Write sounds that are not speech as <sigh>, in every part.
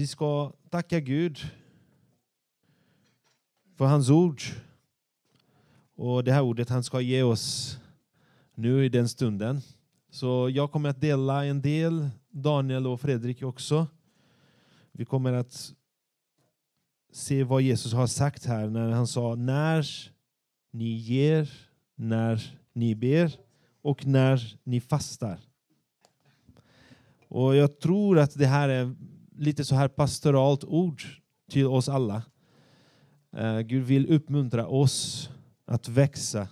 Vi ska tacka Gud för hans ord. Och det här ordet han ska ge oss nu i den stunden. Så jag kommer att dela en del, Daniel och Fredrik också. Vi kommer att se vad Jesus har sagt här när han sa när ni ger, när ni ber och när ni fastar. Och jag tror att det här är lite så här pastoralt ord till oss alla. Uh, Gud vill uppmuntra oss att växa.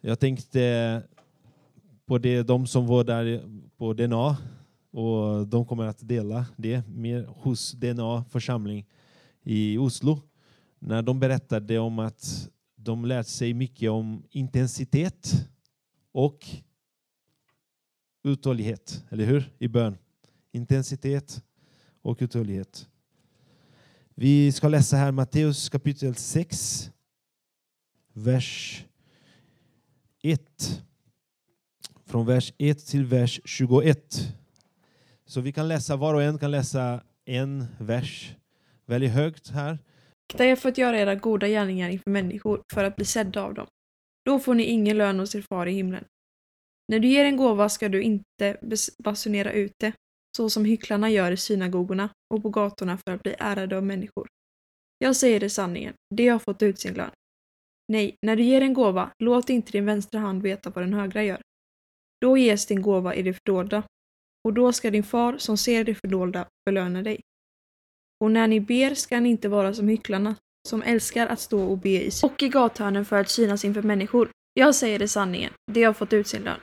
Jag tänkte på det, de som var där på DNA och de kommer att dela det mer hos DNA församling i Oslo. När de berättade om att de lärt sig mycket om intensitet och uthållighet, eller hur? I bön. Intensitet och uthållighet. Vi ska läsa här Matteus kapitel 6, vers 1. Från vers 1 till vers 21. Så vi kan läsa, var och en kan läsa en vers väldigt högt här. Akta er för att göra era goda gärningar inför människor för att bli sedda av dem. Då får ni ingen lön hos er far i himlen. När du ger en gåva ska du inte basunera ut det, så som hycklarna gör i synagogorna och på gatorna för att bli ärade av människor. Jag säger det sanningen, de har fått ut sin lön. Nej, när du ger en gåva, låt inte din vänstra hand veta vad den högra gör. Då ges din gåva i det fördolda, och då ska din far som ser det fördolda belöna dig. Och när ni ber ska ni inte vara som hycklarna, som älskar att stå och be i och i gathörnen för att synas inför människor. Jag säger det sanningen, de har fått ut sin lön.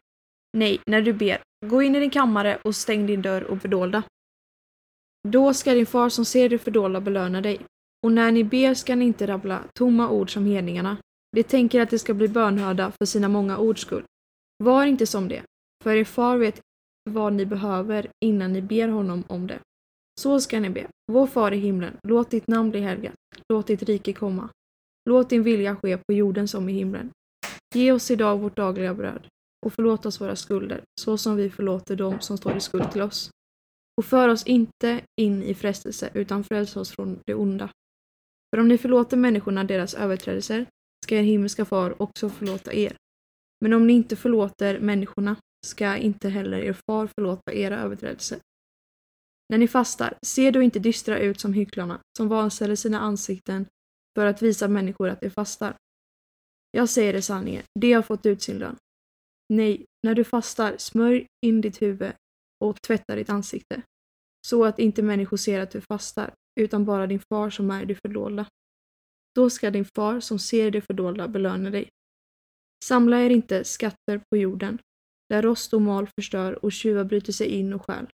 Nej, när du ber, gå in i din kammare och stäng din dörr och fördolda. Då ska din far som ser det fördolda belöna dig. Och när ni ber ska ni inte rabbla tomma ord som hedningarna. De tänker att de ska bli bönhörda för sina många ords skull. Var inte som det, för er far vet vad ni behöver innan ni ber honom om det. Så ska ni be. Vår far i himlen, låt ditt namn bli helgat. Låt ditt rike komma. Låt din vilja ske på jorden som i himlen. Ge oss idag vårt dagliga bröd och förlåt oss våra skulder, så som vi förlåter dem som står i skuld till oss. Och för oss inte in i frestelse, utan fräls oss från det onda. För om ni förlåter människorna deras överträdelser ska er himmelska far också förlåta er. Men om ni inte förlåter människorna ska inte heller er far förlåta era överträdelser. När ni fastar, se då inte dystra ut som hycklarna, som vanställer sina ansikten för att visa människor att de fastar. Jag säger er sanningen, de har fått ut sin lön. Nej, när du fastar, smörj in ditt huvud och tvätta ditt ansikte, så att inte människor ser att du fastar, utan bara din far som är i det fördolda. Då ska din far som ser det fördolda belöna dig. Samla er inte skatter på jorden, där rost och mal förstör och tjuvar bryter sig in och stjäl.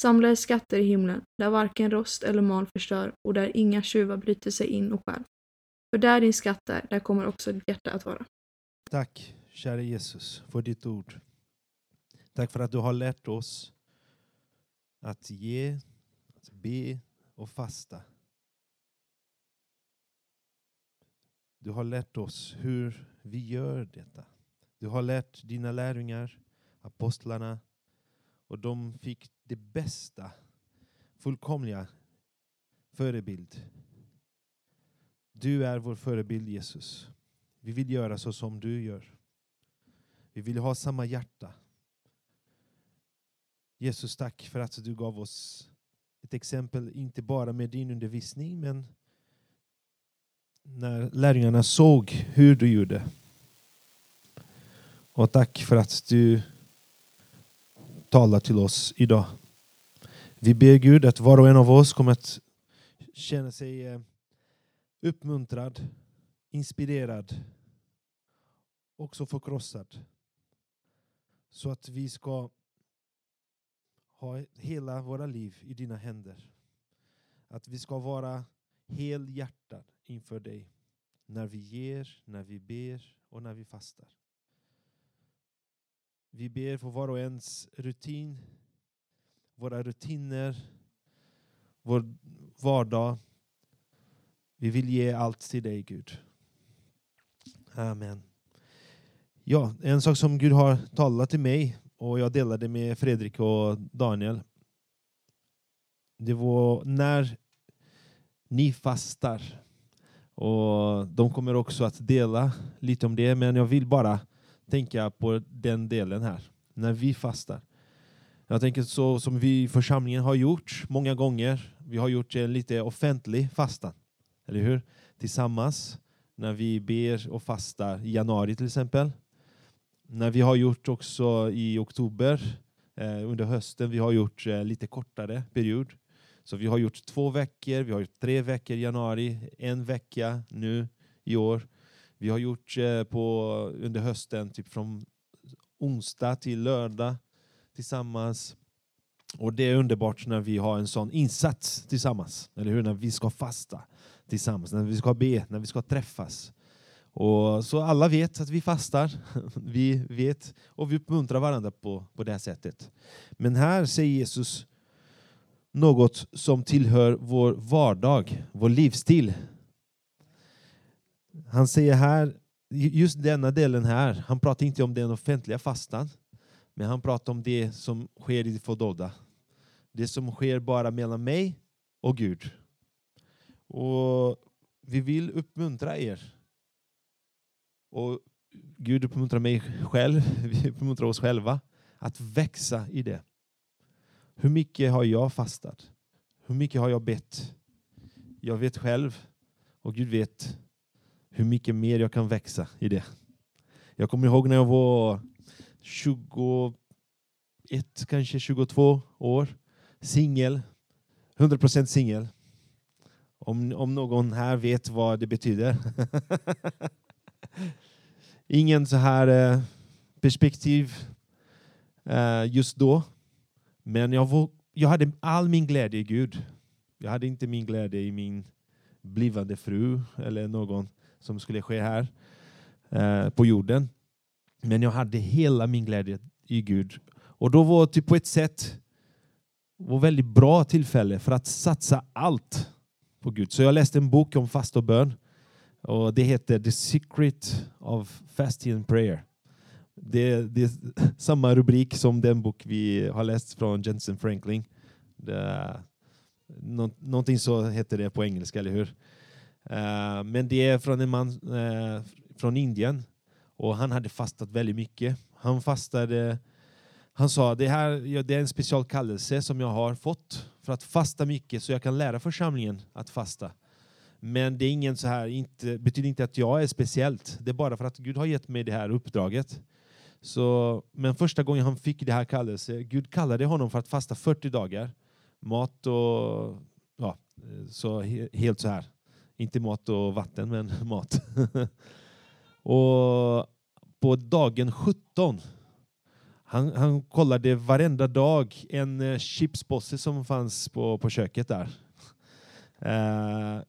Samla er skatter i himlen, där varken rost eller mal förstör och där inga tjuvar bryter sig in och stjäl. För där din skatt är, där kommer också ditt hjärta att vara. Tack, kära Jesus, för ditt ord. Tack för att du har lärt oss att ge, att be och fasta. Du har lärt oss hur vi gör detta. Du har lärt dina lärjungar, apostlarna, och de fick det bästa, fullkomliga förebild. Du är vår förebild Jesus. Vi vill göra så som du gör. Vi vill ha samma hjärta. Jesus, tack för att du gav oss ett exempel, inte bara med din undervisning, men när lärjungarna såg hur du gjorde. Och tack för att du talar till oss idag. Vi ber Gud att var och en av oss kommer att känna sig eh, uppmuntrad, inspirerad, också förkrossad. Så att vi ska ha hela våra liv i dina händer. Att vi ska vara helhjärtad inför dig när vi ger, när vi ber och när vi fastar. Vi ber för var och ens rutin, våra rutiner, vår vardag. Vi vill ge allt till dig Gud. Amen. Ja, en sak som Gud har talat till mig och jag delade med Fredrik och Daniel. det var när ni fastar. Och de kommer också att dela lite om det, men jag vill bara tänka på den delen här, när vi fastar. Jag tänker så som vi i församlingen har gjort många gånger. Vi har gjort en lite offentlig fasta, eller hur? Tillsammans, när vi ber och fastar i januari till exempel. När vi har gjort också i oktober, eh, under hösten, vi har gjort eh, lite kortare period. Så vi har gjort två veckor, vi har gjort tre veckor i januari, en vecka nu i år. Vi har gjort eh, på, under hösten, typ från onsdag till lördag tillsammans. Och det är underbart när vi har en sån insats tillsammans, eller hur? När vi ska fasta tillsammans, när vi ska be, när vi ska träffas. Och så alla vet att vi fastar, <laughs> vi vet och vi uppmuntrar varandra på, på det här sättet. Men här säger Jesus något som tillhör vår vardag, vår livsstil. Han säger här, just denna delen här, han pratar inte om den offentliga fastan, men han pratar om det som sker i det fördolda. Det som sker bara mellan mig och Gud. Och vi vill uppmuntra er. Och Gud uppmuntrar mig själv, vi uppmuntrar oss själva att växa i det. Hur mycket har jag fastat? Hur mycket har jag bett? Jag vet själv och Gud vet hur mycket mer jag kan växa i det. Jag kommer ihåg när jag var 21, kanske 22 år, singel, 100% singel. Om, om någon här vet vad det betyder. <laughs> Ingen så här eh, perspektiv eh, just då. Men jag, var, jag hade all min glädje i Gud. Jag hade inte min glädje i min blivande fru eller någon som skulle ske här eh, på jorden. Men jag hade hela min glädje i Gud. Och då var det typ på ett sätt var väldigt bra tillfälle för att satsa allt på Gud. Så jag läste en bok om fast och bön. Och det heter The Secret of Fasting and Prayer. Det, det är <laughs> samma rubrik som den bok vi har läst från Jensen Franklin. Det, nå, någonting så heter det på engelska, eller hur? Uh, men det är från en man uh, från Indien och han hade fastat väldigt mycket. Han fastade han sa det här det är en specialkallelse som jag har fått för att fasta mycket så jag kan lära församlingen att fasta. Men det är ingen så här, inte, betyder inte att jag är speciellt. Det är bara för att Gud har gett mig det här uppdraget. Så, men första gången han fick det här kallelse, Gud kallade honom för att fasta 40 dagar. Mat och, ja, så helt så här. Inte mat och vatten, men <laughs> mat. <laughs> och på dagen 17 han, han kollade varenda dag en eh, chipspåse som fanns på, på köket där. Uh,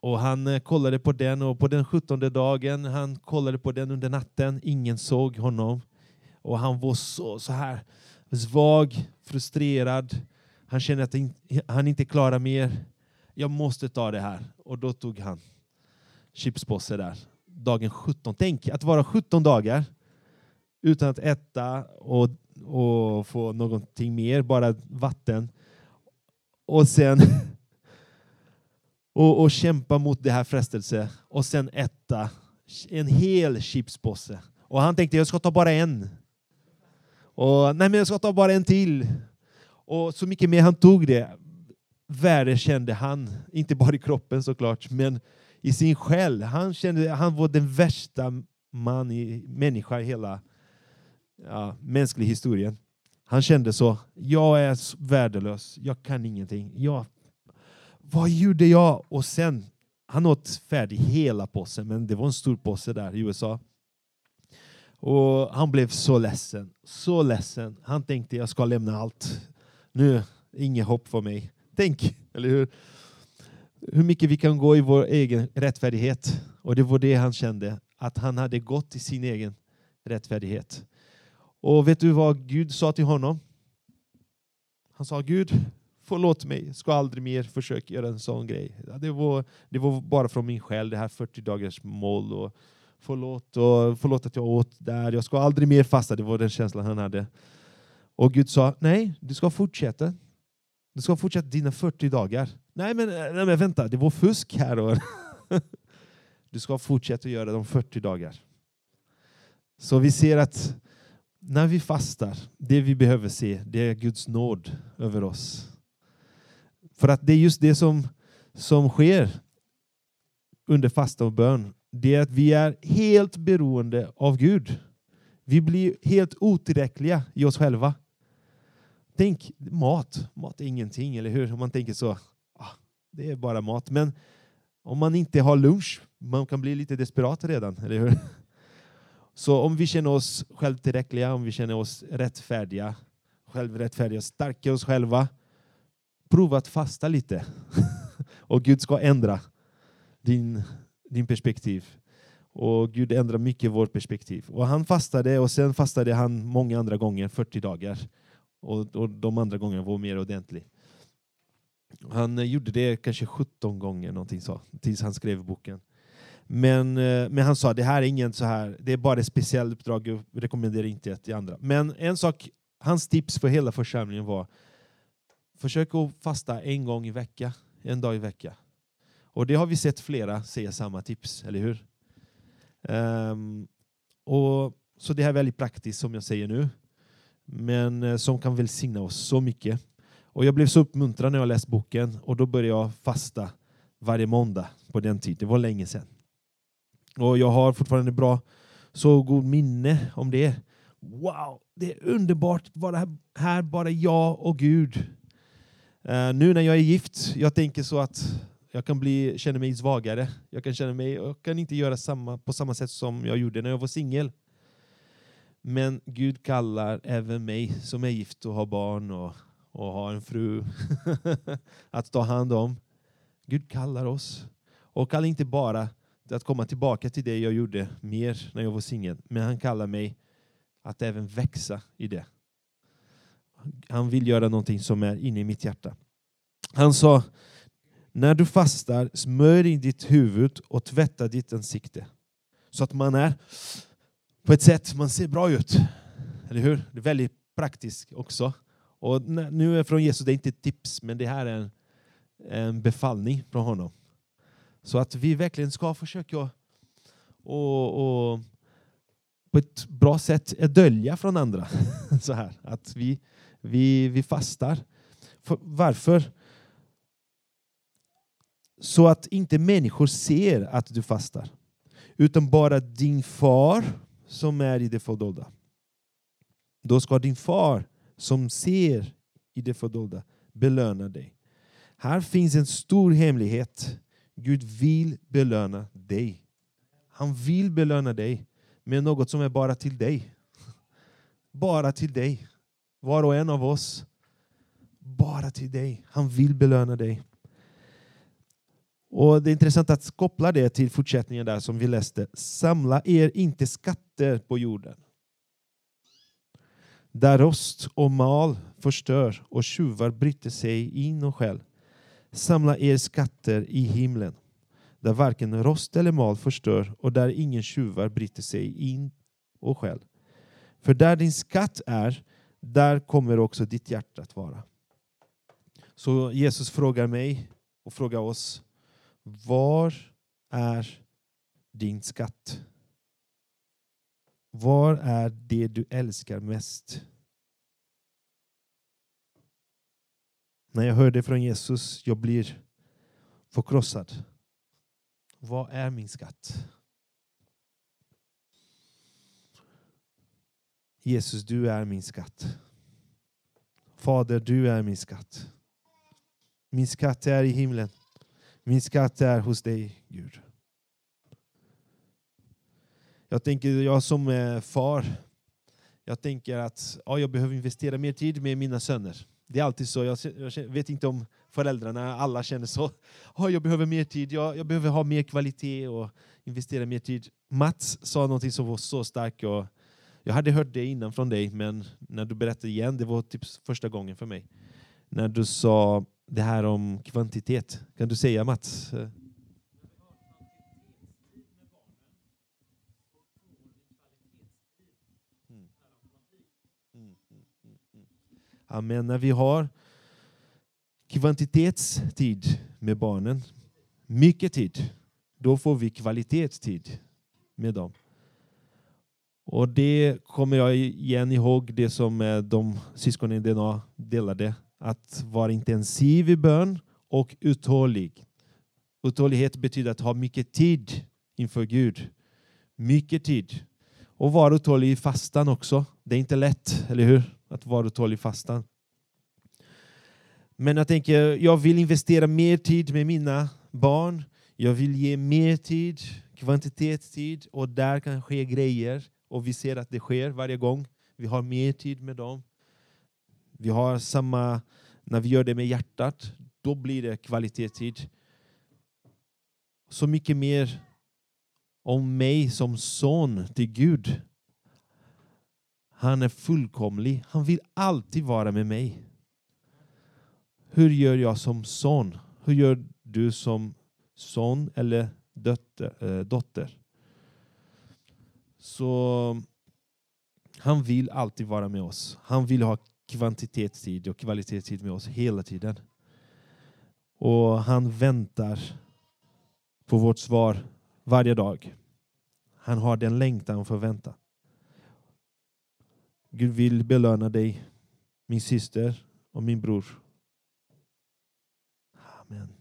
och han eh, kollade på den och på den sjuttonde dagen, han kollade på den under natten, ingen såg honom. Och han var så, så här svag, frustrerad. Han kände att han inte klarar mer. Jag måste ta det här. Och då tog han chipspåse där. Dagen 17. Tänk att vara 17 dagar utan att äta och, och få någonting mer, bara vatten. Och sen <laughs> och, och kämpa mot det här frestelse och sen äta en hel chipspåse. Och han tänkte jag ska ta bara en. Och nej men jag ska ta bara en till. Och så mycket mer han tog det, värre kände han. Inte bara i kroppen såklart, men i sin själ. Han kände han var den värsta man i, människa i hela ja, mänsklig historien. Han kände så, jag är värdelös, jag kan ingenting. Jag, vad gjorde jag? Och sen, han åt färdig hela påsen, men det var en stor påse där i USA. Och Han blev så ledsen, så ledsen. Han tänkte jag ska lämna allt. Nu, inget hopp för mig. Tänk, <laughs> eller hur? Hur mycket vi kan gå i vår egen rättfärdighet. Och det var det han kände, att han hade gått i sin egen rättfärdighet. Och vet du vad Gud sa till honom? Han sa Gud, förlåt mig, ska aldrig mer försöka göra en sån grej. Det var, det var bara från min själ, det här 40 dagars mål. Och förlåt, och förlåt att jag åt där, jag ska aldrig mer fasta. Det var den känslan han hade. Och Gud sa, nej, du ska fortsätta. Du ska fortsätta dina 40 dagar. Nej men, nej, men vänta, det var fusk här. Och <laughs> du ska fortsätta göra de 40 dagar. Så vi ser att när vi fastar, det vi behöver se, det är Guds nåd över oss. För att det är just det som, som sker under fasta och bön. Det är att vi är helt beroende av Gud. Vi blir helt otillräckliga i oss själva. Tänk mat. Mat är ingenting, eller hur? Om man tänker så. Ah, det är bara mat. Men om man inte har lunch, man kan bli lite desperat redan, eller hur? <laughs> Så om vi känner oss självtillräckliga, om vi känner oss rättfärdiga, självrättfärdiga, starka i oss själva, prova att fasta lite. <laughs> och Gud ska ändra din, din perspektiv. Och Gud ändrar mycket vårt perspektiv. Och han fastade och sen fastade han många andra gånger, 40 dagar. Och, och de andra gångerna var mer ordentlig. Han eh, gjorde det kanske 17 gånger, någonting så, tills han skrev boken. Men, eh, men han sa det här är ingen så här, det är bara ett speciellt uppdrag, jag rekommenderar inte det till andra. Men en sak, hans tips för hela församlingen var försök att fasta en gång i vecka, en dag i vecka. Och det har vi sett flera säga samma tips, eller hur? Um, och, så det här är väldigt praktiskt som jag säger nu, men eh, som kan välsigna oss så mycket. Och jag blev så uppmuntrad när jag läste boken och då började jag fasta varje måndag på den tiden. Det var länge sedan. Och jag har fortfarande bra, så god minne om det. Wow, det är underbart att vara här, bara jag och Gud. Uh, nu när jag är gift, jag tänker så att jag kan bli, känna mig svagare. Jag kan känna mig, jag kan inte göra samma på samma sätt som jag gjorde när jag var singel. Men Gud kallar även mig som är gift och har barn och, och har en fru <laughs> att ta hand om. Gud kallar oss. Och kallar inte bara att komma tillbaka till det jag gjorde mer när jag var singel. Men han kallar mig att även växa i det. Han vill göra någonting som är inne i mitt hjärta. Han sa, när du fastar, smörj in ditt huvud och tvätta ditt ansikte. Så att man är på ett sätt, man ser bra ut. Eller hur? Det är väldigt praktiskt också. Och nu är från Jesus, det är inte ett tips, men det här är en, en befallning från honom. Så att vi verkligen ska försöka och, och på ett bra sätt dölja från andra. <laughs> Så här, att vi, vi, vi fastar. För, varför? Så att inte människor ser att du fastar. Utan bara din far som är i det fördolda. Då ska din far som ser i det fördolda belöna dig. Här finns en stor hemlighet Gud vill belöna dig. Han vill belöna dig med något som är bara till dig. Bara till dig. Var och en av oss. Bara till dig. Han vill belöna dig. Och Det är intressant att koppla det till fortsättningen där som vi läste. Samla er inte skatter på jorden. Där rost och mal förstör och tjuvar bryter sig in och skäl. Samla er skatter i himlen, där varken rost eller mal förstör och där ingen tjuvar bryter sig in och skäl. För där din skatt är, där kommer också ditt hjärta att vara. Så Jesus frågar mig och frågar oss, var är din skatt? Var är det du älskar mest? När jag hör det från Jesus, jag blir förkrossad. Vad är min skatt? Jesus, du är min skatt. Fader, du är min skatt. Min skatt är i himlen. Min skatt är hos dig, Gud. Jag tänker, jag som far, jag tänker att ja, jag behöver investera mer tid med mina söner. Det är alltid så. Jag, jag vet inte om föräldrarna alla känner så. Ja, jag behöver mer tid, jag, jag behöver ha mer kvalitet och investera mer tid. Mats sa något som var så starkt. Och jag hade hört det innan från dig, men när du berättade igen, det var typ första gången för mig. När du sa det här om kvantitet. Kan du säga Mats? Amen. När vi har kvantitetstid med barnen. Mycket tid. Då får vi kvalitetstid med dem. Och det kommer jag igen ihåg det som de syskonen i DNA delade. Att vara intensiv i bön och uthållig. Uthållighet betyder att ha mycket tid inför Gud. Mycket tid. Och vara uthållig i fastan också. Det är inte lätt, eller hur? Att vara uthållig i fastan. Men jag tänker, jag vill investera mer tid med mina barn. Jag vill ge mer tid, kvantitetstid och där kan ske grejer. Och vi ser att det sker varje gång. Vi har mer tid med dem. Vi har samma, när vi gör det med hjärtat, då blir det kvalitetstid. Så mycket mer om mig som son till Gud. Han är fullkomlig. Han vill alltid vara med mig. Hur gör jag som son? Hur gör du som son eller eh, dotter? Så han vill alltid vara med oss. Han vill ha kvantitetstid och kvalitetstid med oss hela tiden. Och han väntar på vårt svar varje dag. Han har den längtan för att vänta. Gud vill belöna dig, min syster och min bror. Amen.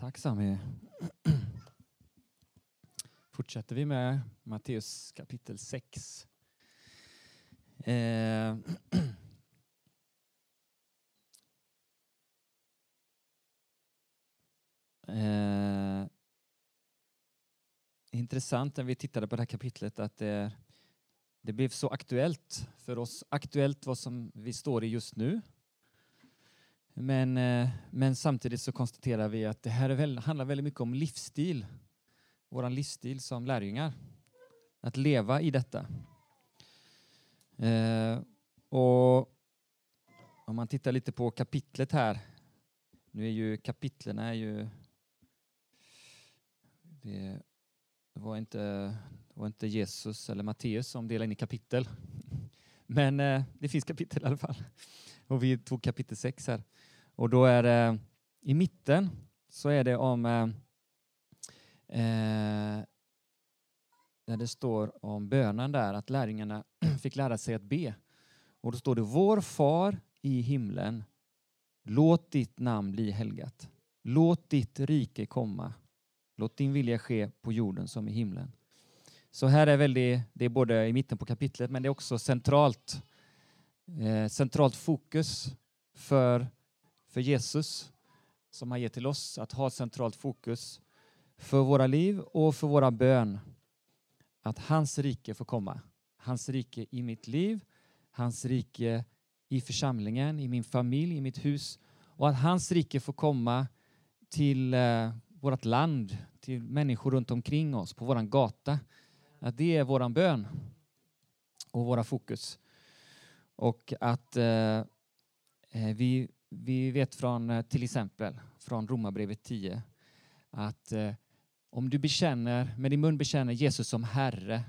Tack Sami. <clears throat> Fortsätter vi med Matteus kapitel 6. Eh. <clears throat> Eh. Intressant när vi tittade på det här kapitlet att det, det blev så aktuellt för oss, aktuellt vad som vi står i just nu. Men, eh, men samtidigt så konstaterar vi att det här väl, handlar väldigt mycket om livsstil, vår livsstil som lärjungar. Att leva i detta. Eh, och om man tittar lite på kapitlet här. Nu är ju kapitlen är ju... Det var inte, det var inte Jesus eller Matteus som delade in i kapitel. <laughs> Men eh, det finns kapitel i alla fall. Och vi tog kapitel 6 här. Och då är det i mitten så är det om eh, eh när det står om bönen där, att lärjungarna <clears throat> fick lära sig att be. Och då står det Vår far i himlen, låt ditt namn bli helgat. Låt ditt rike komma. Låt din vilja ske på jorden som i himlen. Så här är väldigt, det är både i mitten på kapitlet men det är också centralt, eh, centralt fokus för, för Jesus som han ger till oss att ha centralt fokus för våra liv och för våra bön att hans rike får komma. Hans rike i mitt liv, hans rike i församlingen, i min familj, i mitt hus och att hans rike får komma till eh, vårt land, till människor runt omkring oss, på våran gata. Att det är våran bön och våra fokus. Och att eh, eh vi, vi vet från eh, till exempel från Romarbrevet 10 att eh, om du bekänner, med din mun bekänner Jesus som Herre,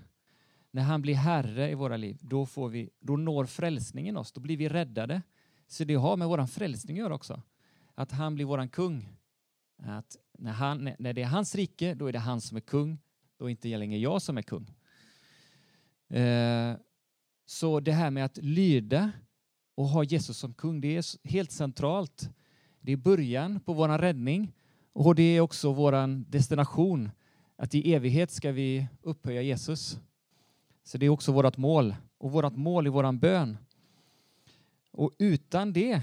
när han blir Herre i våra liv, då, får vi, då når frälsningen oss, då blir vi räddade. Så det har med vår frälsning att göra också. Att han blir våran kung. Att när, han, när det är hans rike, då är det han som är kung. Då är det inte längre jag som är kung. Eh, så det här med att lyda och ha Jesus som kung, det är helt centralt. Det är början på vår räddning och det är också vår destination, att i evighet ska vi upphöja Jesus. Så det är också vårt mål och vårt mål i vår bön. Och utan det,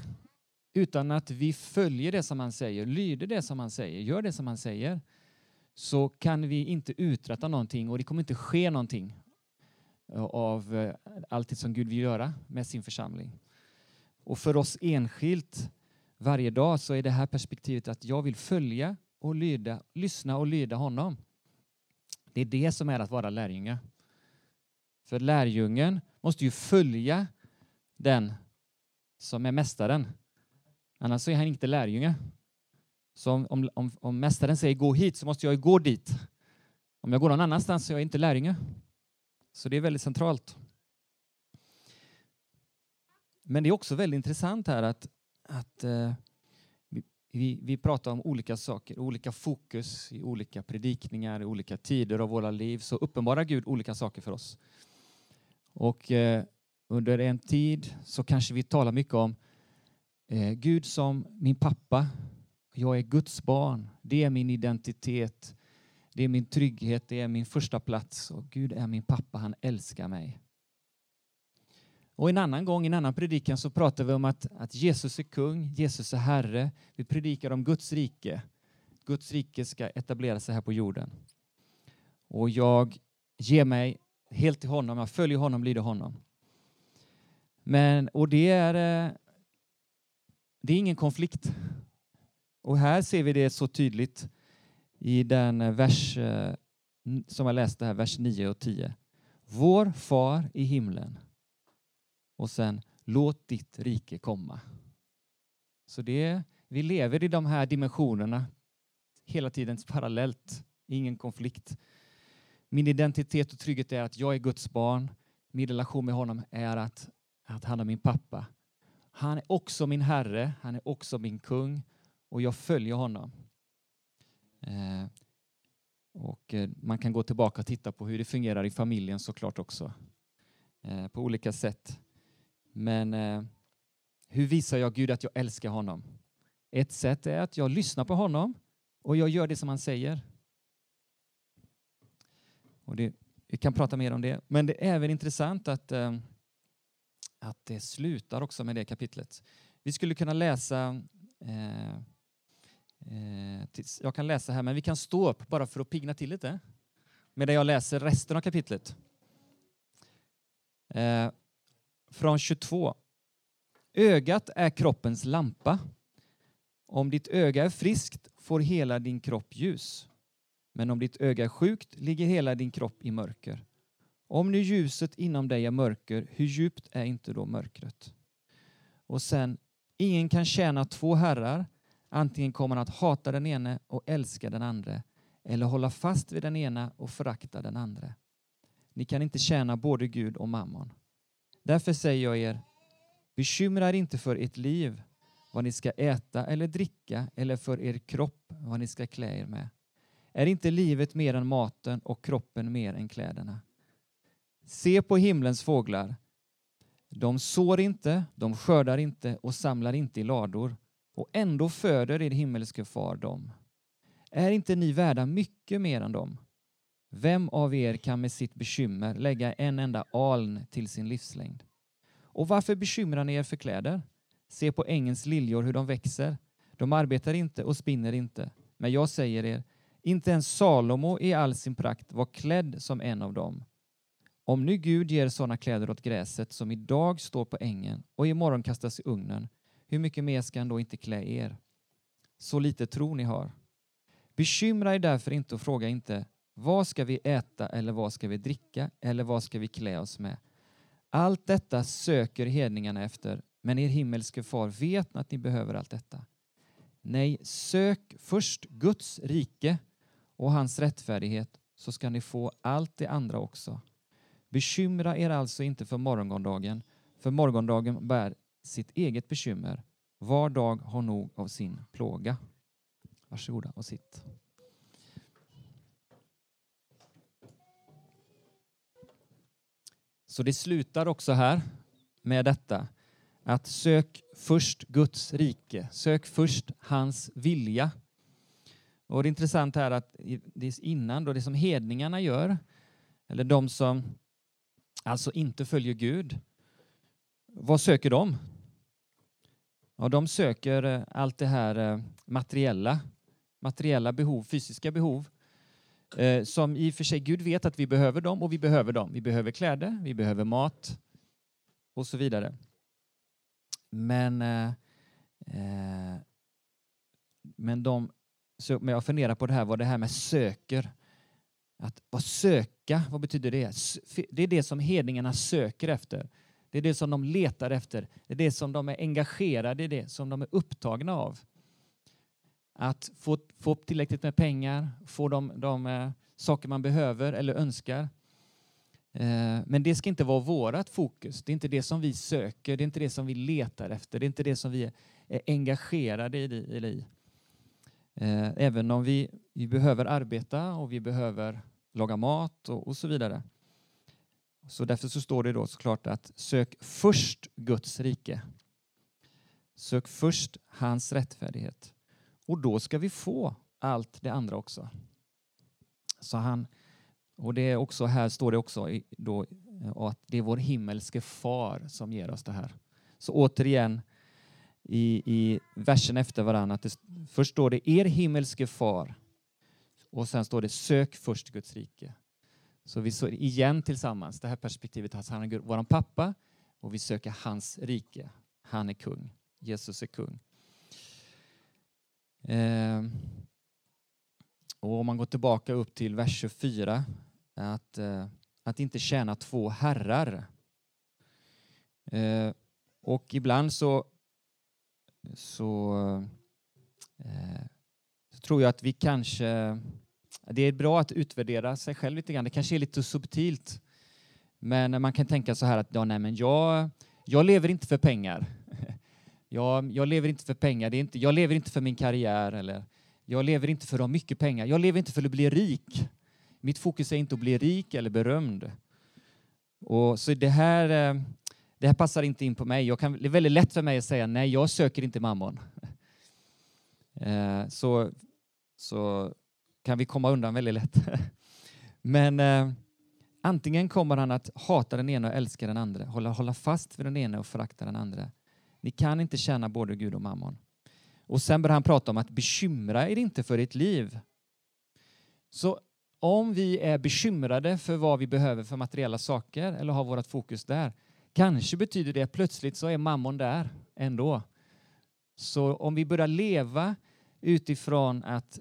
utan att vi följer det som han säger, lyder det som han säger, gör det som han säger, så kan vi inte uträtta någonting och det kommer inte ske någonting av eh, allt som Gud vill göra med sin församling. Och för oss enskilt varje dag så är det här perspektivet att jag vill följa och lyda, lyssna och lyda honom. Det är det som är att vara lärjunge. För lärjungen måste ju följa den som är mästaren. Annars är han inte lärjunge. Så om, om, om, om mästaren säger gå hit så måste jag ju gå dit. Om jag går någon annanstans så är jag inte lärjunge. Så det är väldigt centralt. Men det är också väldigt intressant här att, att eh, vi, vi pratar om olika saker, olika fokus i olika predikningar, i olika tider av våra liv. Så uppenbarar Gud olika saker för oss. Och eh, under en tid så kanske vi talar mycket om eh, Gud som min pappa. Jag är Guds barn. Det är min identitet. Det är min trygghet. Det är min första plats. Och Gud är min pappa. Han älskar mig. Och en annan gång, i en annan predikan, så pratar vi om att, att Jesus är kung, Jesus är Herre. Vi predikar om Guds rike. Guds rike ska etablera sig här på jorden. Och jag ger mig helt till honom, jag följer honom, lyder honom. Men, och det är, eh, det är ingen konflikt. Och här ser vi det så tydligt i den eh, vers eh, som jag läste här, vers 9 och 10. Vår far i himlen och sen låt ditt rike komma. Så det, vi lever i de här dimensionerna hela tiden parallellt, ingen konflikt. Min identitet och trygghet är att jag är Guds barn. Min relation med honom är att, att han är min pappa. Han är också min herre, han är också min kung och jag följer honom. Eh, och eh, man kan gå tillbaka och titta på hur det fungerar i familjen såklart också. Eh, på olika sätt. Men eh, hur visar jag Gud att jag älskar honom? Ett sätt är att jag lyssnar på honom och jag gör det som han säger. Och det, vi kan prata mer om det. Men det är även intressant att, eh, att det slutar också med det kapitlet. Vi skulle kunna läsa eh, eh jag kan läsa här, men vi kan stå upp bara för att pigna till lite medan jag läser resten av kapitlet. Eh, från 22. Ögat är kroppens lampa. Om ditt öga är friskt får hela din kropp ljus. Men om ditt öga är sjukt ligger hela din kropp i mörker. Om nu ljuset inom dig är mörker, hur djupt är inte då mörkret? Och sen, ingen kan tjäna två herrar. Antingen kommer han att hata den ene och älska den andra eller hålla fast vid den ena och förakta den andra. Ni kan inte tjäna både Gud och mammon. Därför säger jag er, bekymra er inte för ert liv, vad ni ska äta eller dricka, eller för er kropp, vad ni ska klä er med. Är inte livet mer än maten och kroppen mer än kläderna? Se på himlens fåglar. De sår inte, de skördar inte och samlar inte i lador, och ändå föder er himmelske far dem. Är inte ni värda mycket mer än dem? Vem av er kan med sitt bekymmer lägga en enda aln till sin livslängd? Och varför bekymrar ni er för kläder? Se på ängens liljor hur de växer. De arbetar inte och spinner inte. Men jag säger er, inte ens Salomo i all sin prakt var klädd som en av dem. Om nu Gud ger sådana kläder åt gräset som idag står på ängen och imorgon kastas i ugnen, hur mycket mer ska han då inte klä er? Så lite tro ni har. Bekymra er därför inte och fråga inte vad ska vi äta eller vad ska vi dricka eller vad ska vi klä oss med? Allt detta söker hedningarna efter, men er himmelske far vet att ni behöver allt detta. Nej, sök först Guds rike och hans rättfärdighet så ska ni få allt det andra också. Bekymra er alltså inte för morgondagen, för morgondagen bär sitt eget bekymmer. Var dag har nog av sin plåga. Varsågoda och sitt. Så det slutar också här med detta att sök först Guds rike, sök först hans vilja. Och det är intressant här att det innan då det som hedningarna gör, eller de som alltså inte följer Gud, vad söker de? Ja, de söker eh, allt det här eh, materiella, materiella behov, fysiska behov Eh, som i och för sig Gud vet att vi behöver dem och vi behöver dem. Vi behöver kläder, vi behöver mat och så vidare. Men, eh, eh men, de, så, men jag funderar på det här, vad det här med söker. Att vad söka, vad betyder det? Det är det som hedningarna söker efter. Det är det som de letar efter. Det är det som de är engagerade i, det som de är upptagna av att få, få tillräckligt med pengar, få de, de eh, saker man behöver eller önskar. Eh, men det ska inte vara vårt fokus. Det är inte det som vi söker, det är inte det som vi letar efter, det är inte det som vi är engagerade i. Eh, även om vi, vi behöver arbeta och vi behöver laga mat och, och så vidare. Så därför så står det då såklart att sök först Guds rike. Sök först hans rättfärdighet. Och då ska vi få allt det andra också. Så han, och det är också, här står det också då, eh, att det är vår himmelske far som ger oss det här. Så återigen i, i versen efter varandra, att det, först står det er himmelske far och sen står det sök först Guds rike. Så vi står igen tillsammans, det här perspektivet att han är vår pappa och vi söker hans rike. Han är kung. Jesus är kung. Eh, och om man går tillbaka upp till vers 24, att, eh, att inte tjäna två herrar. Eh, och ibland så, så, eh, så tror jag att vi kanske det är bra att utvärdera sig själv lite grann. Det kanske är lite subtilt. Men man kan tänka så här att ja, nej, men jag, jag lever inte för pengar. Jag, jag lever inte för pengar. Det är inte, jag lever inte för min karriär. Eller jag lever inte för att ha mycket pengar. Jag lever inte för att bli rik. Mitt fokus är inte att bli rik eller berömd. Och så det här, eh, det här passar inte in på mig. Kan, det är väldigt lätt för mig att säga nej, jag söker inte mammon. <laughs> Eh, så, så kan vi komma undan väldigt lätt. <laughs> Men eh, antingen kommer han att hata den ena och älska den andra, hålla, hålla fast vid den ena och förakta den andra. Ni kan inte tjäna både Gud och mammon. Och sen börjar han prata om att bekymra er inte för ert liv. Så om vi är bekymrade för vad vi behöver för materiella saker eller har vårt fokus där, kanske betyder det att plötsligt så är mammon där ändå. Så om vi börjar leva utifrån att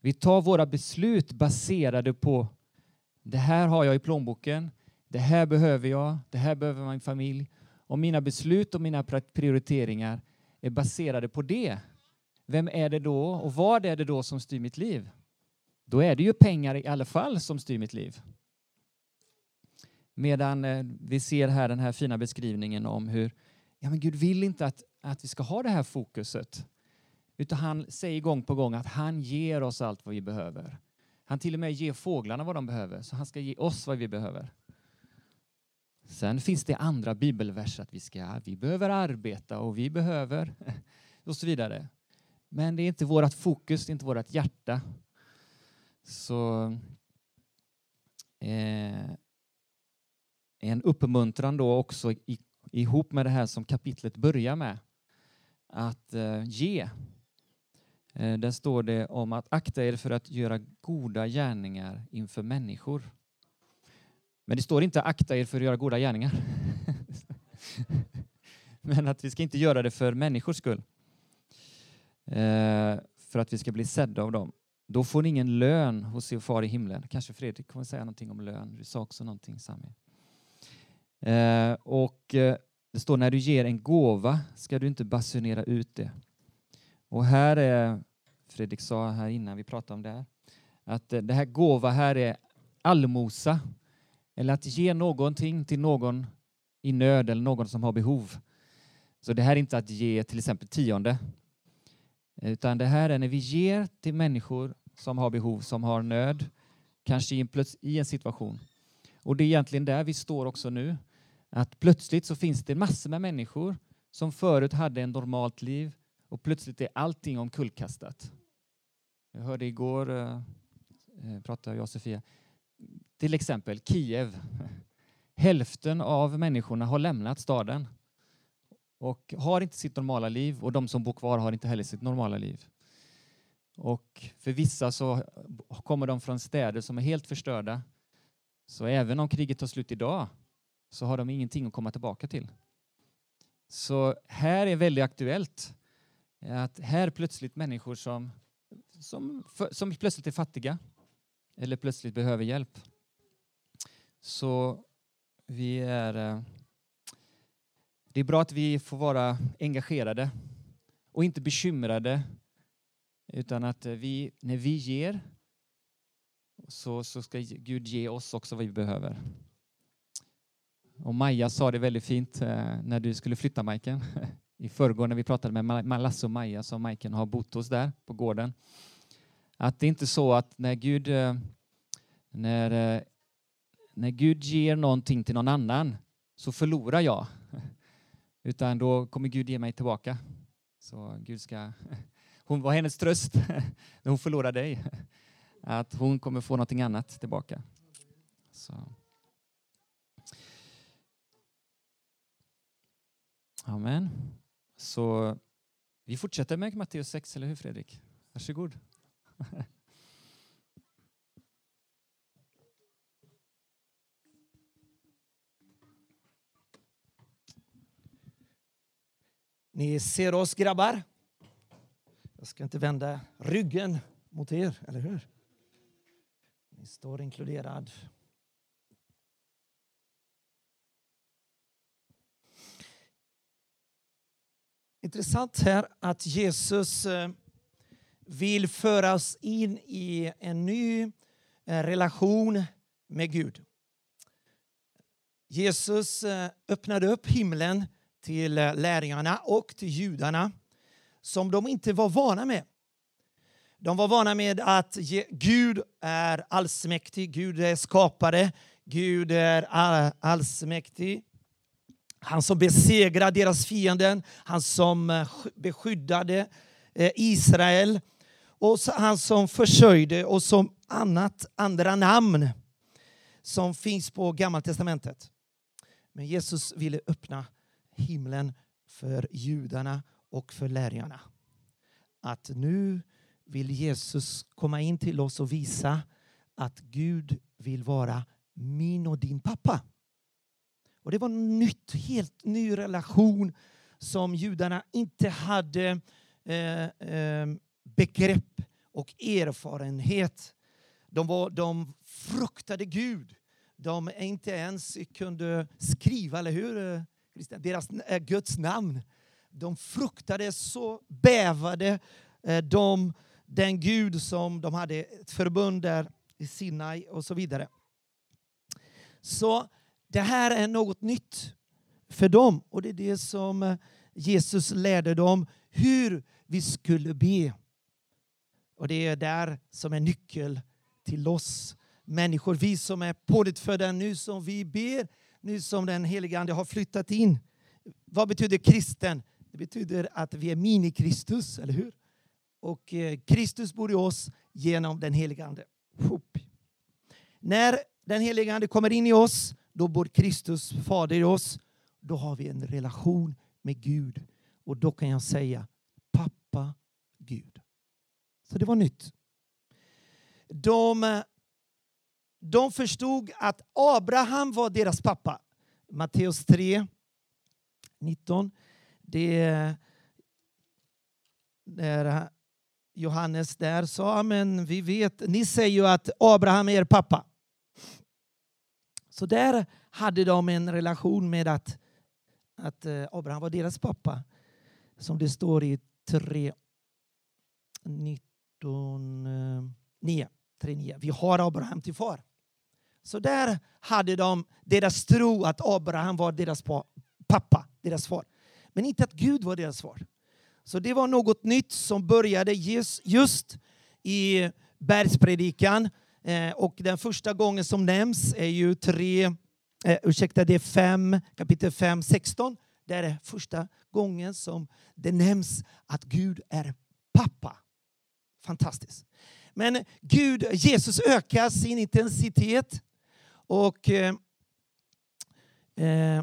vi tar våra beslut baserade på det här har jag i plånboken, det här behöver jag, det här behöver min familj. Om mina beslut och mina prioriteringar är baserade på det, vem är det då och vad är det då som styr mitt liv? Då är det ju pengar i alla fall som styr mitt liv. Medan eh, vi ser här den här fina beskrivningen om hur ja, men Gud vill inte att, att vi ska ha det här fokuset utan han säger gång på gång att han ger oss allt vad vi behöver. Han till och med ger fåglarna vad de behöver, så han ska ge oss vad vi behöver. Sen finns det andra bibelverser att vi, ska, vi behöver arbeta och vi behöver <laughs> och så vidare. Men det är inte vårt fokus, det är inte vårt hjärta. Så eh, en uppmuntran då också i, ihop med det här som kapitlet börjar med. Att eh, ge Eh, där står det om att akta er för att göra goda gärningar inför människor. Men det står inte akta er för att göra goda gärningar. <laughs> Men att vi ska inte göra det för människors skull. Eh, för att vi ska bli sedda av dem. Då får ni ingen lön hos er far i himlen. Kanske Fredrik kommer säga någonting om lön. Du sa också någonting Sami. Eh, och eh, det står när du ger en gåva ska du inte basunera ut det. Och här är, Fredrik sa här innan vi pratade om det här, att eh, det här gåva här är allmosa, eller att ge någonting till någon i nöd eller någon som har behov. Så det här är inte att ge till exempel tionde, utan det här är när vi ger till människor som har behov, som har nöd, kanske i en, i en situation. Och det är egentligen där vi står också nu, att plötsligt så finns det massor med människor som förut hade ett normalt liv, och plötsligt är allting omkullkastat. Jag hörde igår, eh, eh pratade jag och Sofia, till exempel Kiev. Hälften av människorna har lämnat staden och har inte sitt normala liv och de som bor kvar har inte heller sitt normala liv. Och för vissa så kommer de från städer som är helt förstörda. Så även om kriget tar slut idag så har de ingenting att komma tillbaka till. Så här är väldigt aktuellt att här plötsligt människor som, som, som plötsligt är fattiga eller plötsligt behöver hjälp. Så vi är... Eh, det är bra att vi får vara engagerade och inte bekymrade Utan att eh, vi, när vi ger så, så ska Gud ge oss också vad vi behöver. Och Maja sa det väldigt fint eh, när du skulle flytta Majken. <laughs> I förrgår när vi pratade med Lasse och Maja som Majken har bott hos där på gården. Att det är inte så att när Gud, när, när Gud ger någonting till någon annan så förlorar jag. <laughs> Utan då kommer Gud ge mig tillbaka. Så Gud ska... <laughs> Hon var hennes tröst <laughs> när hon förlorade dig. Att hon kommer få någonting annat tillbaka. Så. Amen. Så vi fortsätter med Matteus 6, eller hur Fredrik? Varsågod. Ni ser oss grabbar. Jag ska inte vända ryggen mot er, eller hur? Ni står inkluderad. Intressant här att Jesus eh, vill föra oss in i en ny eh, relation med Gud. Jesus eh, öppnade upp himlen till eh, lärjungarna och till judarna som de inte var vana med. De var vana med att Gud är allsmäktig, Gud är skapare, Gud är allsmäktig. Han som besegrar deras fienden, han som eh, beskyddade eh, Israel och han som försörjde och som annat, andra namn som finns på Gamla testamentet. Men Jesus ville öppna himlen för judarna och för lärjarna. Att nu vill Jesus komma in till oss och visa att Gud vill vara min och din pappa. Och Det var en nytt, helt ny relation som judarna inte hade eh, eh, begrepp och erfarenhet. De, var, de fruktade Gud. De inte ens kunde skriva, eller hur? Eh, deras, eh, Guds namn. De fruktade så, bävade eh, de den Gud som de hade ett förbund där i Sinai och så vidare. Så det här är något nytt för dem och det är det som eh, Jesus lärde dem hur vi skulle be. Och det är där som är nyckel till oss människor. Vi som är pånyttfödda nu som vi ber, nu som den helige Ande har flyttat in. Vad betyder kristen? Det betyder att vi är mini-Kristus, eller hur? Och eh, Kristus bor i oss genom den helige Ande. När den helige Ande kommer in i oss, då bor Kristus, Fader, i oss. Då har vi en relation med Gud. Och då kan jag säga pappa Gud. Så det var nytt. De, eh, de förstod att Abraham var deras pappa. Matteus 3, 19. Det där Johannes där sa, men vi vet, ni säger ju att Abraham är er pappa. Så där hade de en relation med att, att eh, Abraham var deras pappa. Som det står i 3, 19, 9, 3, 9. Vi har Abraham till far. Så där hade de deras tro att Abraham var deras pappa, deras far. Men inte att Gud var deras far. Så det var något nytt som började just i bergspredikan. Eh, och den första gången som nämns är ju tre, eh, ursäkta det är fem, kapitel 5, 16. Det är första gången som det nämns att Gud är pappa. Fantastiskt. Men Gud, Jesus ökar sin intensitet och eh, eh,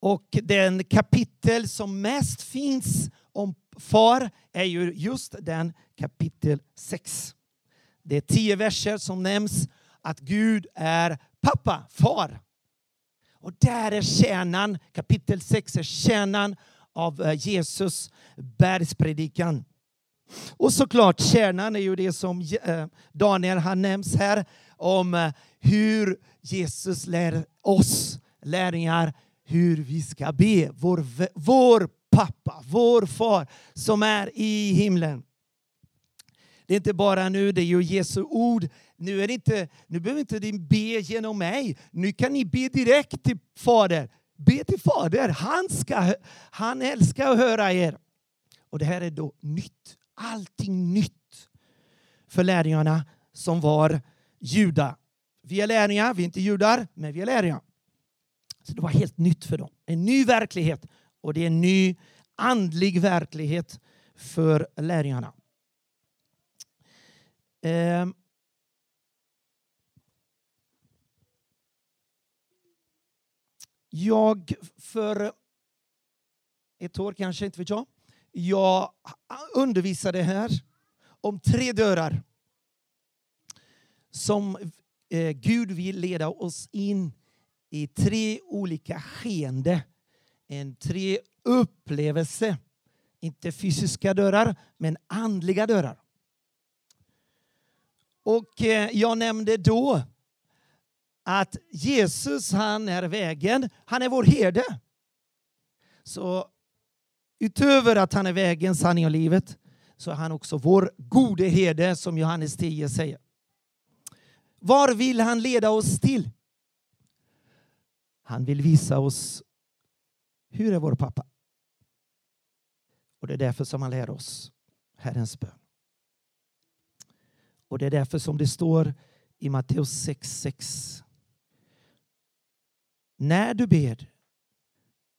och den kapitel som mest finns om far är ju just den kapitel 6. Det är tio verser som nämns att Gud är pappa, far. Och där är kärnan, kapitel 6 är kärnan av eh, Jesus bergspredikan. Och såklart kärnan är ju det som eh, Daniel har nämnt här om hur Jesus lär oss lärjungar hur vi ska be. Vår, vår pappa, vår far som är i himlen. Det är inte bara nu, det är ju Jesu ord. Nu, är det inte, nu behöver inte ni be genom mig. Nu kan ni be direkt till Fader. Be till Fader. Han, ska, han älskar att höra er. Och det här är då nytt. Allting nytt för lärjungarna som var judar. Vi är lärjungar, vi är inte judar, men vi är lärjungar. Så det var helt nytt för dem. En ny verklighet. Och det är en ny andlig verklighet för lärjungarna. Ehm. Jag, för ett år kanske, inte vet jag, jag undervisade här om tre dörrar som eh, Gud vill leda oss in i tre olika skeende. En tre upplevelse. Inte fysiska dörrar, men andliga dörrar. Och eh, jag nämnde då att Jesus han är vägen, han är vår herde. Så utöver att han är vägen, sanningen och livet så är han också vår gode herde som Johannes 10 säger. Var vill han leda oss till? Han vill visa oss hur är vår pappa. Och det är därför som han lär oss Herrens bön. Och det är därför som det står i Matteus 6.6. När du ber,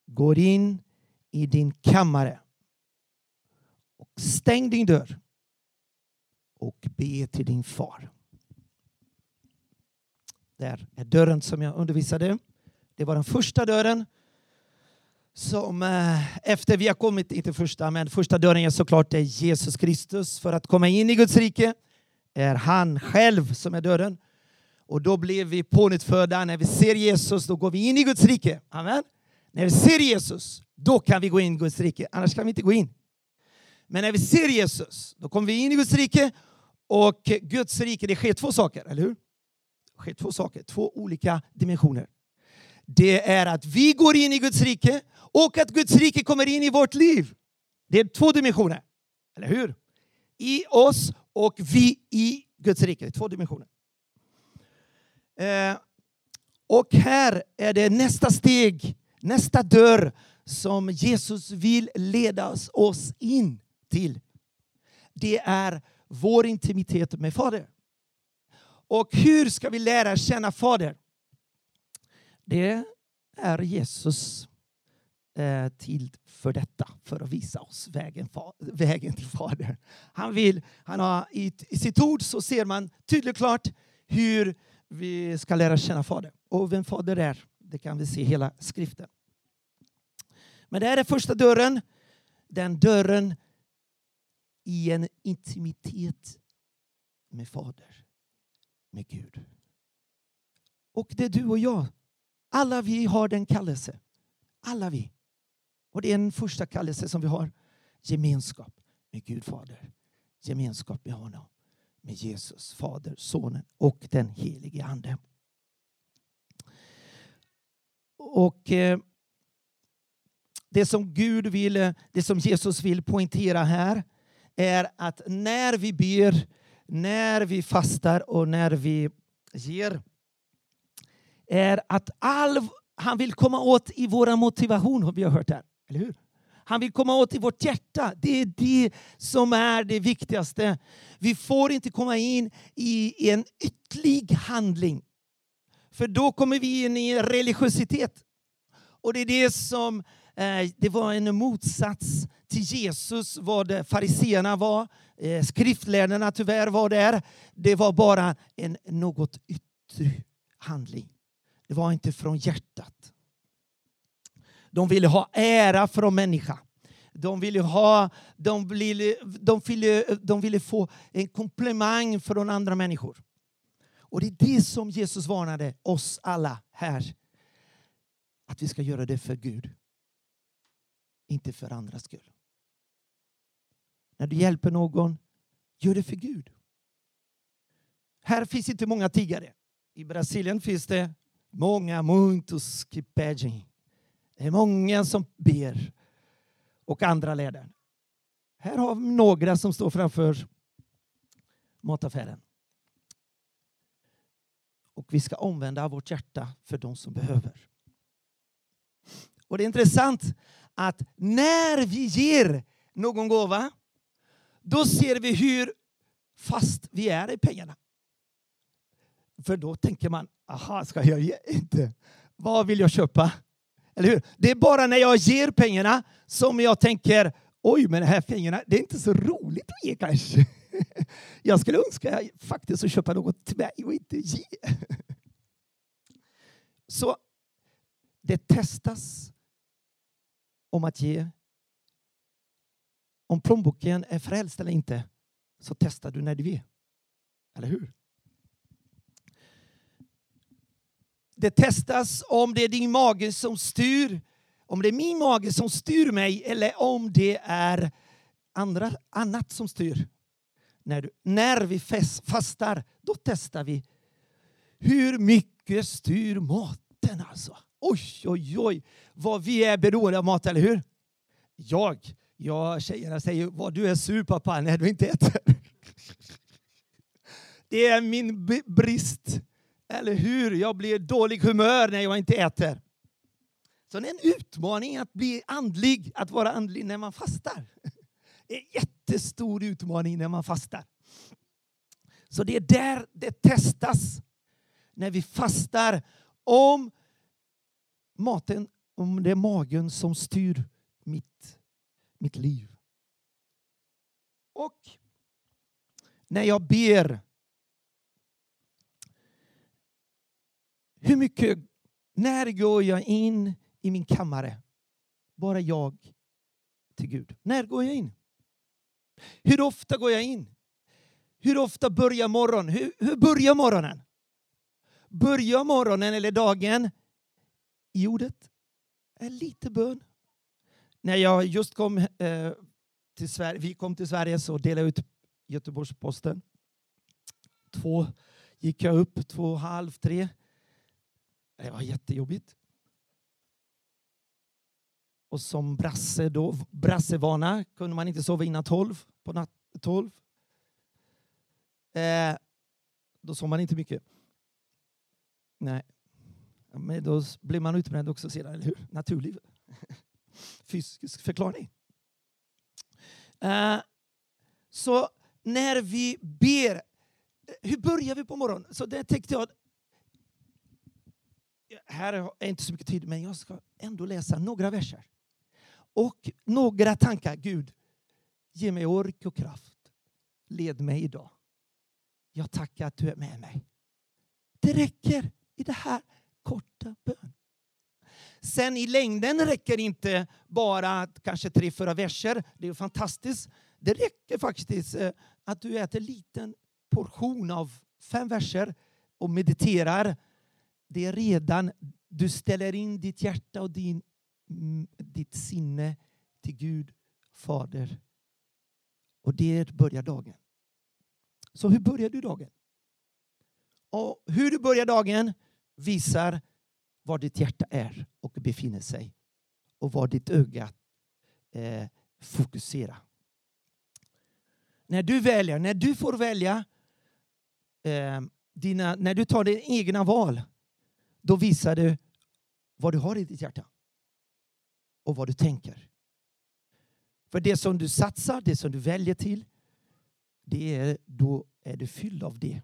går in i din kammare och stäng din dörr och be till din far. Där är dörren som jag undervisade. Det var den första dörren som eh, efter vi har kommit, inte första, men första dörren är såklart det är Jesus Kristus. För att komma in i Guds rike är han själv som är dörren. Och då blir vi pånyttfödda. När vi ser Jesus, då går vi in i Guds rike. Amen. När vi ser Jesus, då kan vi gå in i Guds rike. Annars kan vi inte gå in. Men när vi ser Jesus, då kommer vi in i Guds rike. Och Guds rike, det sker två saker, eller hur? Det sker två saker, två olika dimensioner. Det är att vi går in i Guds rike och att Guds rike kommer in i vårt liv. Det är två dimensioner, eller hur? I oss och vi i Guds rike. Det är två dimensioner. Eh, och här är det nästa steg, nästa dörr som Jesus vill leda oss in till. Det är vår intimitet med Fader. Och hur ska vi lära känna Fader? Det är Jesus eh, till för detta, för att visa oss vägen, vägen till Fadern. Han vill, han har, i, I sitt ord så ser man tydligt och klart hur vi ska lära känna Fadern. Och vem Fader är, det kan vi se i hela skriften. Men det här är första dörren. Den dörren i en intimitet med Fader, med Gud. Och det är du och jag. Alla vi har den kallelse. Alla vi. Och det är en första kallelse som vi har. Gemenskap med Gud Fader. Gemenskap med honom. Med Jesus, Fader, Sonen och den helige Ande. Och eh, det som Gud vill, det som Jesus vill poängtera här är att när vi ber, när vi fastar och när vi ger är att all, han vill komma åt i vår motivation, har vi hört här. Eller hur? Han vill komma åt i vårt hjärta. Det är det som är det viktigaste. Vi får inte komma in i en ytlig handling. För då kommer vi in i religiositet. Och det är det som eh, det var en motsats till Jesus, vad fariseerna var. Eh, Skriftlärarna tyvärr var där. Det var bara en något yttre handling. Det var inte från hjärtat. De ville ha ära från människa. De ville, ha, de, ville, de, ville, de ville få en komplimang från andra människor. Och det är det som Jesus varnade oss alla här. Att vi ska göra det för Gud. Inte för andras skull. När du hjälper någon, gör det för Gud. Här finns inte många tiggare. I Brasilien finns det många, muitos que pedem. Det är många som ber och andra leder. Här har vi några som står framför mataffären. Och vi ska omvända vårt hjärta för de som behöver. Och det är intressant att när vi ger någon gåva, då ser vi hur fast vi är i pengarna. För då tänker man, aha, ska jag ge? <laughs> Inte. Vad vill jag köpa? Eller hur? Det är bara när jag ger pengarna som jag tänker, oj, men de här pengarna, det är inte så roligt att ge kanske. <laughs> Jag skulle önska faktiskt att köpa något till mig och inte ge. <laughs> Så det testas om att ge. Om plånboken är frälst eller inte så testar du när du vill. Eller hur? Det testas om det är din mage som styr, om det är min mage som styr mig eller om det är andra, annat som styr. När, du, när vi fastar, då testar vi hur mycket styr maten alltså. Oj, oj, oj, vad vi är beroende av mat, eller hur? Jag, ja, tjejerna säger vad du är sur pappa när du inte äter. Det är min brist eller hur? Jag blir dålig humör när jag inte äter. Så det är en utmaning att bli andlig, att vara andlig när man fastar. Det är en jättestor utmaning när man fastar. Så det är där det testas. När vi fastar. Om maten, om det är magen som styr mitt, mitt liv. Och när jag ber Hur mycket, när går jag in i min kammare? Bara jag till Gud. När går jag in? Hur ofta går jag in? Hur ofta börjar morgonen? Hur, hur börjar morgonen? Börjar morgonen eller dagen i ordet? Är lite bön. När jag just kom eh, till Sverige, vi kom till Sverige så delade jag ut Göteborgs-Posten. Två gick jag upp, två, och halv, tre. Det var jättejobbigt. Och som brasse då, brassevana kunde man inte sova innan tolv på natt, tolv. Eh, då sov man inte mycket. Nej. Men då blir man utbränd också sedan, eller hur? Naturlig <laughs> fysisk förklaring. Eh, så när vi ber, eh, hur börjar vi på morgonen? Så det tänkte jag, här är inte så mycket tid, men jag ska ändå läsa några verser. Och några tankar. Gud, ge mig ork och kraft. Led mig idag. Jag tackar att du är med mig. Det räcker i det här korta bönen. Sen i längden räcker inte bara kanske tre, fyra verser. Det är fantastiskt. Det räcker faktiskt eh, att du äter en liten portion av fem verser och mediterar det är redan, du ställer in ditt hjärta och din, mm, ditt sinne till Gud, Fader. Och det börjar dagen. Så hur börjar du dagen? Och hur du börjar dagen visar var ditt hjärta är och befinner sig och var ditt öga eh, fokuserar. När du väljer, när du får välja, eh, dina, när du tar dina egna val då visar du vad du har i ditt hjärta och vad du tänker. För det som du satsar, det som du väljer till, det är, då är du fylld av det.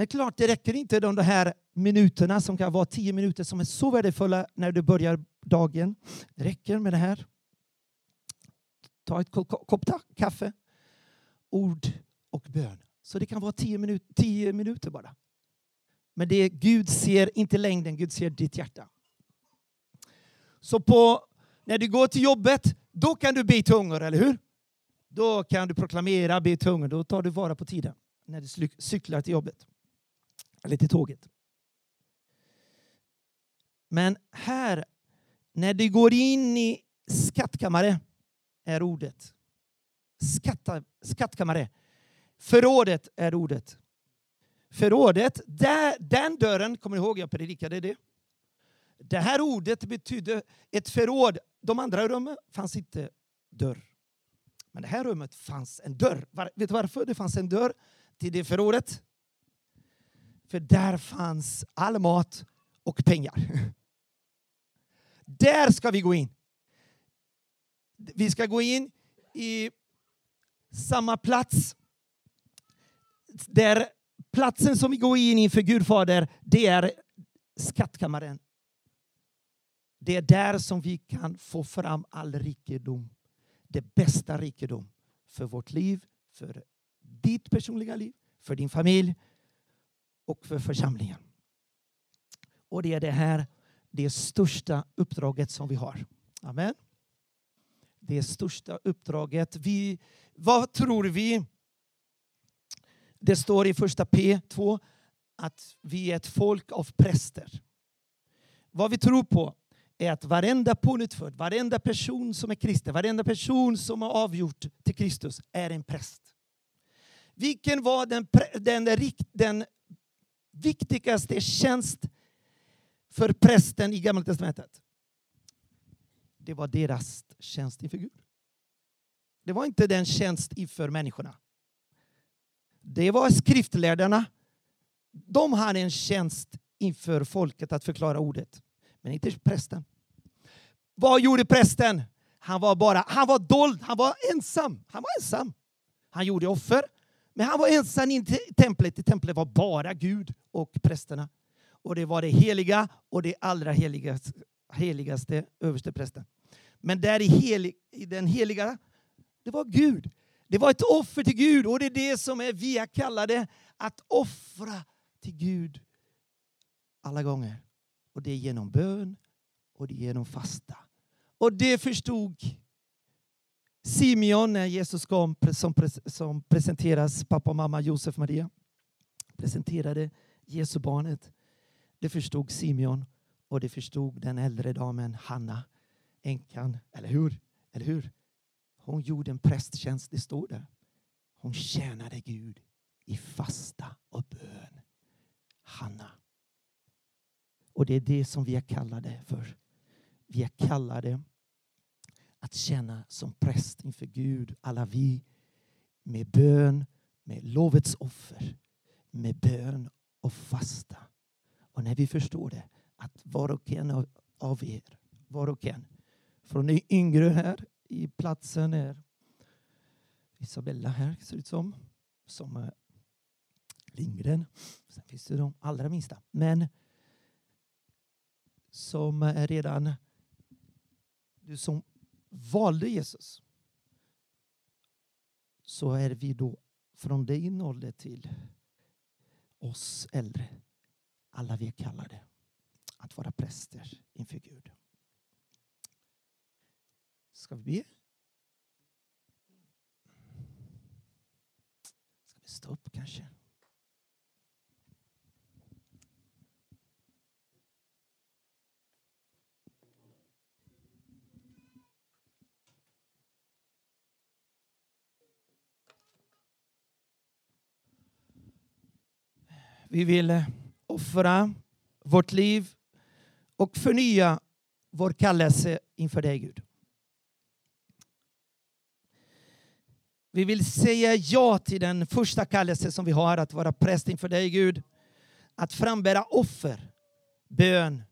Men klart, det räcker inte de här minuterna som kan vara tio minuter som är så värdefulla när du börjar dagen. Det räcker med det här. Ta ett kopp kaffe, ord och bön. Så det kan vara tio, minut, tio minuter bara. Men det är, Gud ser inte längden, Gud ser ditt hjärta. Så på, när du går till jobbet, då kan du be i tungor, eller hur? Då kan du proklamera, be i tungor. Då tar du vara på tiden när du cyklar till jobbet. Eller till tåget. Men här, när du går in i skattkammare, är ordet. Skatta, skattkammare. Förrådet är ordet. Förrådet, där, den dörren, kommer ni ihåg jag predikade det? Det här ordet betydde ett förråd. De andra rummen fanns inte dörr. Men det här rummet fanns en dörr. Var, vet du varför det fanns en dörr till det förrådet? För där fanns all mat och pengar. <laughs> Där ska vi gå in. Vi ska gå in i samma plats. Där platsen som vi går in inför Gud Fader, det är skattkammaren. Det är där som vi kan få fram all rikedom. Det bästa rikedom för vårt liv, för ditt personliga liv, för din familj och för församlingen. Och det är det här, det största uppdraget som vi har. Amen. Det största uppdraget. Vi, vad tror vi? Det står i första P2 att vi är ett folk av präster. Vad vi tror på är att varenda pånyttfödd, varenda person som är kristen, varenda person som har avgjort till Kristus är en präst. Vilken var den, den, den viktigaste tjänst för prästen i Gamla Testamentet? Det var deras tjänst inför Gud. Det var inte den tjänst inför människorna. Det var skriftlärdarna. De hade en tjänst inför folket att förklara ordet, men inte prästen. Vad gjorde prästen? Han var bara, han var dold, han var ensam. Han var ensam. Han gjorde offer, men han var ensam i templet. I templet var bara Gud och prästerna. Och det var det heliga och det allra heligaste, heligaste överste prästen. Men där i, helig, i den heliga, det var Gud. Det var ett offer till Gud och det är det som är vi är kallade att offra till Gud alla gånger. Och det är genom bön och det är genom fasta. Och det förstod Simeon när Jesus kom som, som presenteras, pappa, mamma, Josef, Maria presenterade Jesu barnet. Det förstod Simeon och det förstod den äldre damen Hanna, änkan, eller hur? Eller hur? Hon gjorde en prästtjänst, det står där. Hon tjänade Gud i fasta och bön. Hanna. Och det är det som vi är kallade för. Vi är kallade att känna som präst inför Gud, alla vi, med bön, med lovets offer, med bön och fasta. Och när vi förstår det, att var och en av er, var och en, från de yngre här i platsen är Isabella här, ser det ut som, som Lindgren. Sen finns det de allra minsta. Men som är redan du som valde Jesus så är vi då från din ålder till oss äldre. Alla vi är kallade att vara präster inför Gud. Ska vi be? Ska vi stå upp kanske? Vi vill eh, offra vårt liv och förnya vår kallelse inför dig, Gud. Vi vill säga ja till den första kallelse som vi har, att vara präst inför dig, Gud. Att frambära offer, bön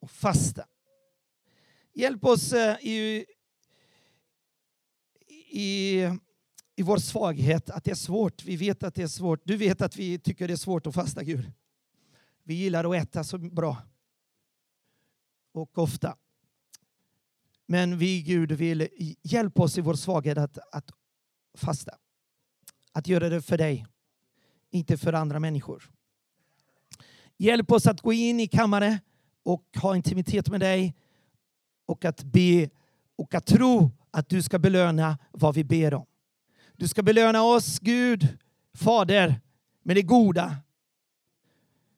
och fasta. Hjälp oss eh, i, i i vår svaghet att det är svårt. Vi vet att det är svårt. Du vet att vi tycker det är svårt att fasta, Gud. Vi gillar att äta så bra. Och ofta. Men vi, Gud, vill hjälpa oss i vår svaghet att, att fasta. Att göra det för dig, inte för andra människor. Hjälp oss att gå in i kammaren och ha intimitet med dig och att be och att tro att du ska belöna vad vi ber om. Du ska belöna oss, Gud, Fader, med det goda.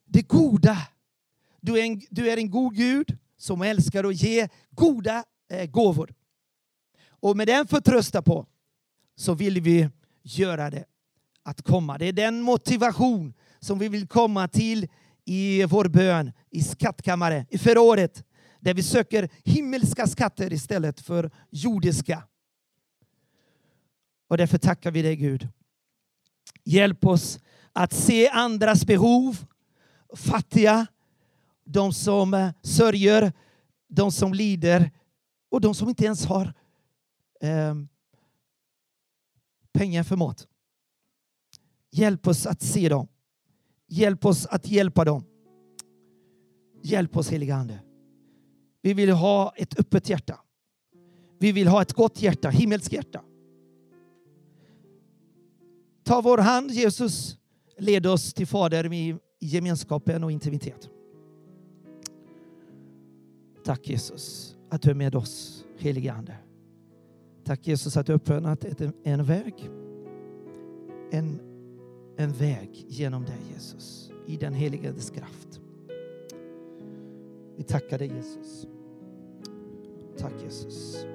Det goda. Du är en, du är en god Gud som älskar att ge goda eh, gåvor. Och med den förtrösta på så vill vi göra det. Att komma. Det är den motivation som vi vill komma till i vår bön, i skattkammare, i förrådet. Där vi söker himmelska skatter istället för jordiska. Och därför tackar vi dig Gud. Hjälp oss att se andras behov, fattiga, de som eh, sörjer, de som lider och de som inte ens har eh, pengar för mat. Hjälp oss att se dem. Hjälp oss att hjälpa dem. Hjälp oss heliga Ande. Vi vill ha ett öppet hjärta. Vi vill ha ett gott hjärta, himmelskt hjärta. Ta vår hand Jesus, led oss till Fader i gemenskapen och intimitet. Tack Jesus att du är med oss, helige Ande. Tack Jesus att du öppnat en väg. En, en väg genom dig Jesus, i den helige Andes kraft. Vi tackar dig Jesus. Tack Jesus.